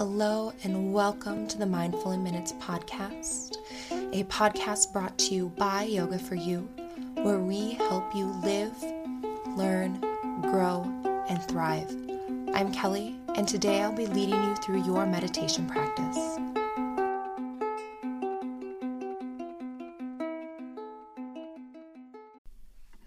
Hello, and welcome to the Mindful in Minutes podcast, a podcast brought to you by Yoga for You, where we help you live, learn, grow, and thrive. I'm Kelly, and today I'll be leading you through your meditation practice.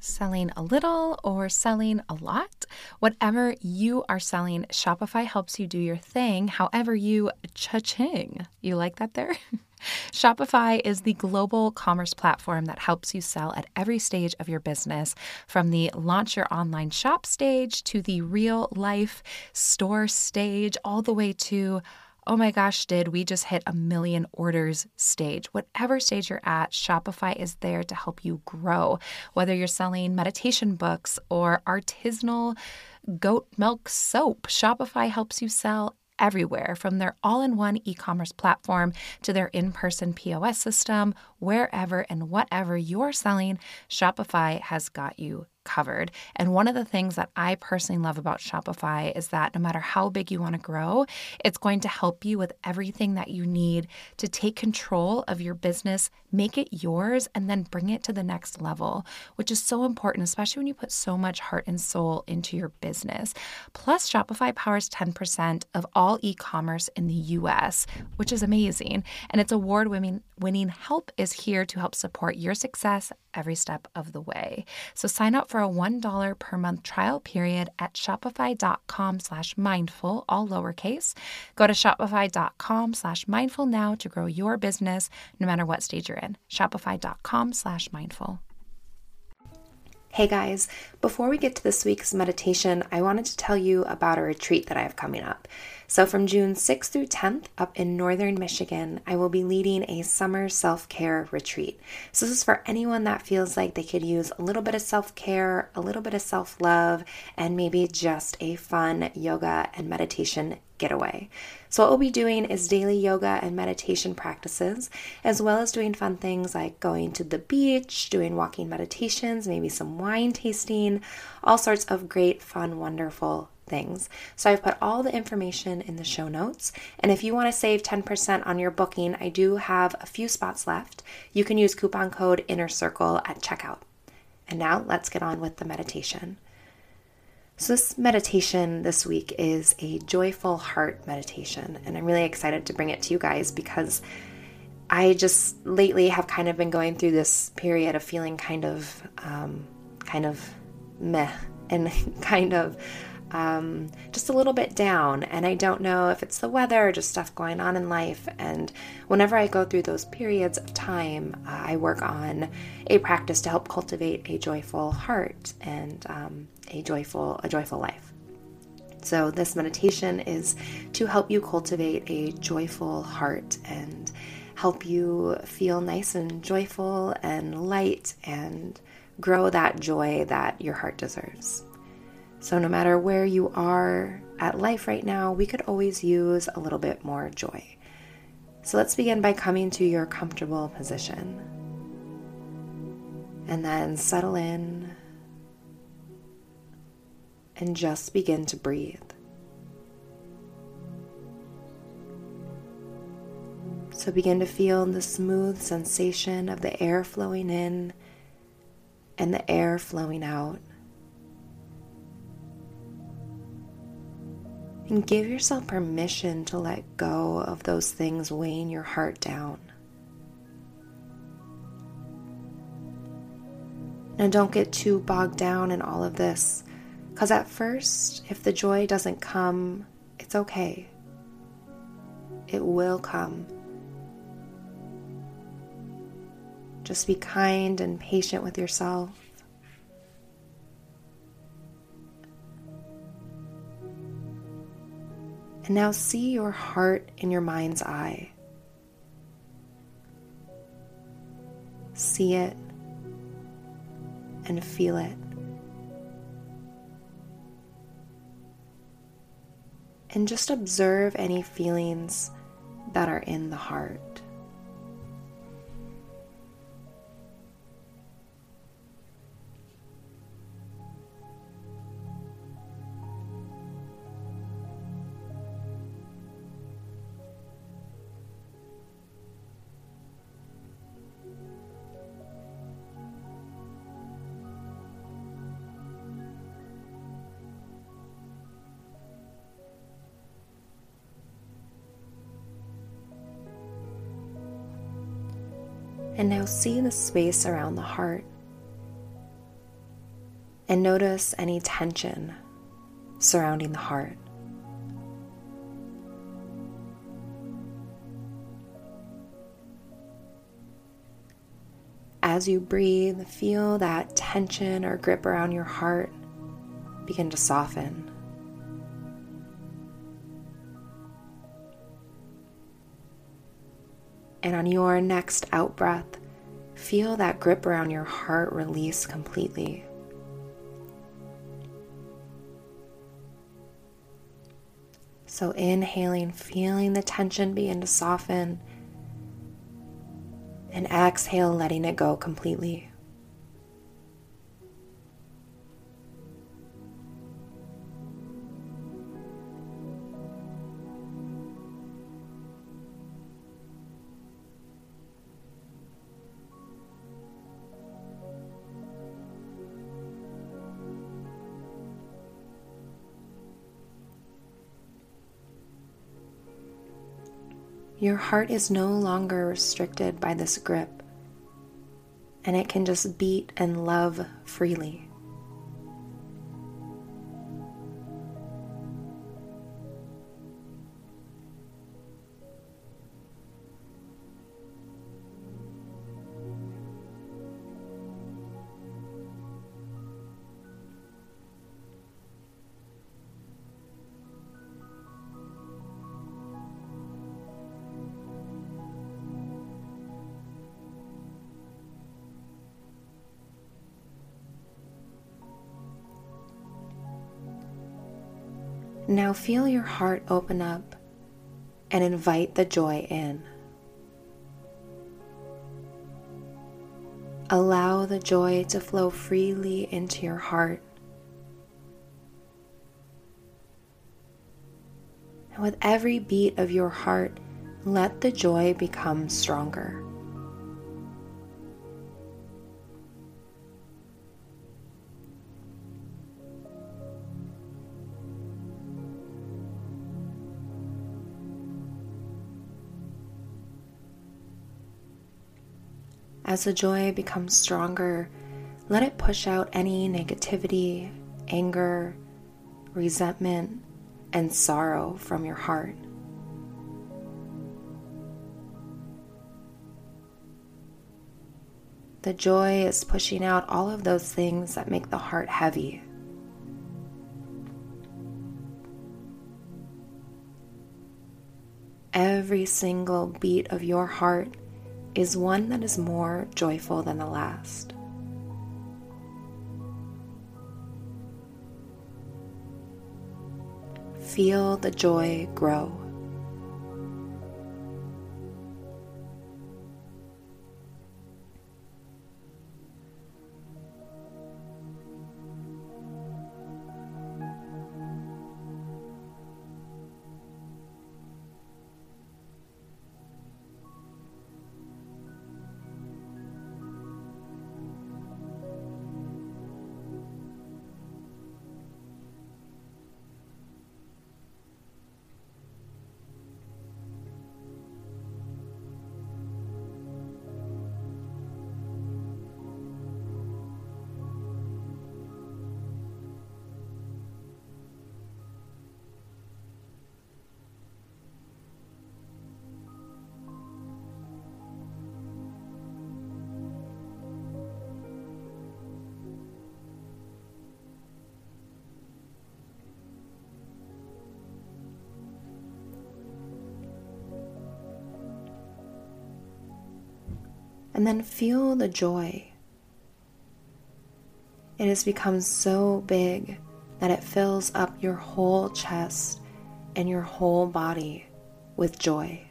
Selling a little or selling a lot. Whatever you are selling, Shopify helps you do your thing, however you cha-ching. You like that there? Shopify is the global commerce platform that helps you sell at every stage of your business, from the launch your online shop stage to the real life store stage, all the way to oh my gosh, did we just hit a million orders stage? Whatever stage you're at, Shopify is there to help you grow. Whether you're selling meditation books or artisanal goat milk soap, Shopify helps you sell everywhere from their all in one e commerce platform to their in person POS system, wherever and whatever you're selling, Shopify has got you covered. And one of the things that I personally love about Shopify is that no matter how big you want to grow, it's going to help you with everything that you need to take control of your business, make it yours, and then bring it to the next level, which is so important, especially when you put so much heart and soul into your business. Plus, Shopify powers 10% of all e commerce in the US, which is amazing. And its award winning help is here to help support your success every step of the way. So sign up for a $1 per month trial period at shopify.com slash mindful, all lowercase. Go to shopify.com slash mindful now to grow your business no matter what stage you're in. Shopify.com slash mindful. Hey guys, before we get to this week's meditation, I wanted to tell you about a retreat that I have coming up. So, from June 6th through 10th up in northern Michigan, I will be leading a summer self care retreat. So, this is for anyone that feels like they could use a little bit of self care, a little bit of self love, and maybe just a fun yoga and meditation getaway. So, what we'll be doing is daily yoga and meditation practices, as well as doing fun things like going to the beach, doing walking meditations, maybe some wine tasting, all sorts of great, fun, wonderful things. So I've put all the information in the show notes. And if you want to save 10% on your booking, I do have a few spots left. You can use coupon code Inner Circle at checkout. And now let's get on with the meditation. So, this meditation this week is a joyful heart meditation, and I'm really excited to bring it to you guys because I just lately have kind of been going through this period of feeling kind of, um, kind of meh and kind of um, just a little bit down. And I don't know if it's the weather or just stuff going on in life. And whenever I go through those periods of time, uh, I work on a practice to help cultivate a joyful heart and um, a joyful a joyful life. So this meditation is to help you cultivate a joyful heart and help you feel nice and joyful and light and grow that joy that your heart deserves. So, no matter where you are at life right now, we could always use a little bit more joy. So, let's begin by coming to your comfortable position. And then settle in and just begin to breathe. So begin to feel the smooth sensation of the air flowing in and the air flowing out. And give yourself permission to let go of those things weighing your heart down. Now, don't get too bogged down in all of this, because at first, if the joy doesn't come, it's okay. It will come. Just be kind and patient with yourself. And now see your heart in your mind's eye. See it and feel it. And just observe any feelings that are in the heart. And now see the space around the heart. And notice any tension surrounding the heart. As you breathe, feel that tension or grip around your heart begin to soften. And on your next out breath, feel that grip around your heart release completely. So, inhaling, feeling the tension begin to soften, and exhale, letting it go completely. Your heart is no longer restricted by this grip, and it can just beat and love freely. Now feel your heart open up and invite the joy in. Allow the joy to flow freely into your heart. And with every beat of your heart, let the joy become stronger. As the joy becomes stronger, let it push out any negativity, anger, resentment, and sorrow from your heart. The joy is pushing out all of those things that make the heart heavy. Every single beat of your heart is one that is more joyful than the last. Feel the joy grow. And then feel the joy. It has become so big that it fills up your whole chest and your whole body with joy.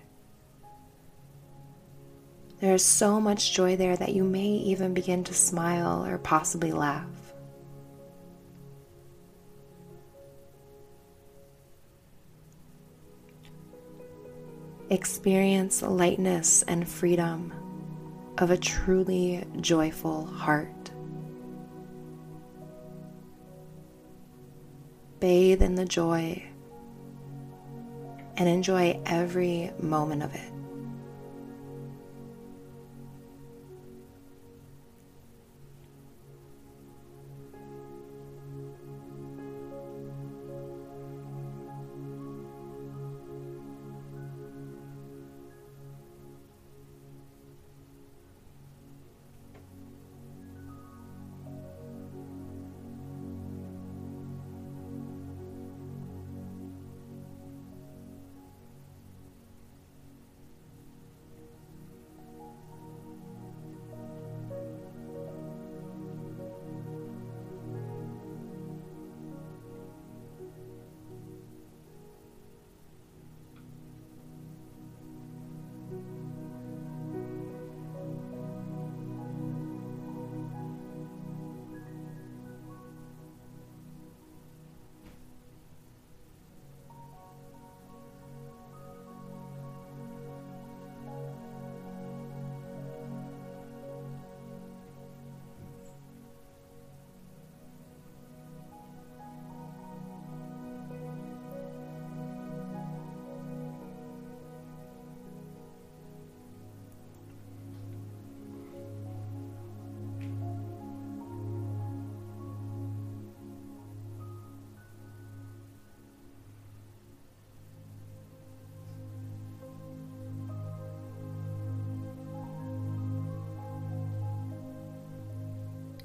There is so much joy there that you may even begin to smile or possibly laugh. Experience lightness and freedom of a truly joyful heart. Bathe in the joy and enjoy every moment of it.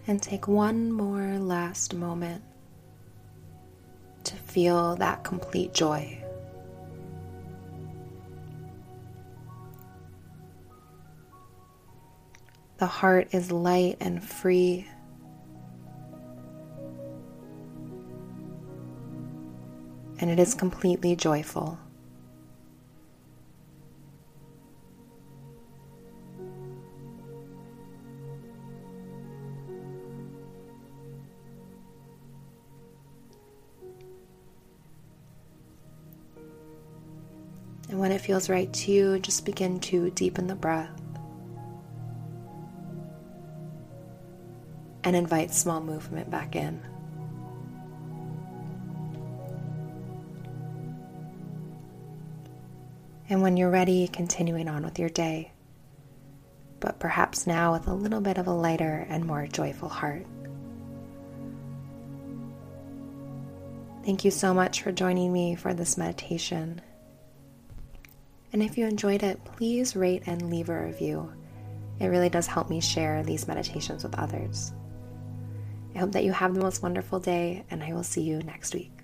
And take one more last moment to feel that complete joy. The heart is light and free. And it is completely joyful. Feels right to you, just begin to deepen the breath and invite small movement back in. And when you're ready, continuing on with your day, but perhaps now with a little bit of a lighter and more joyful heart. Thank you so much for joining me for this meditation. And if you enjoyed it, please rate and leave a review. It really does help me share these meditations with others. I hope that you have the most wonderful day, and I will see you next week.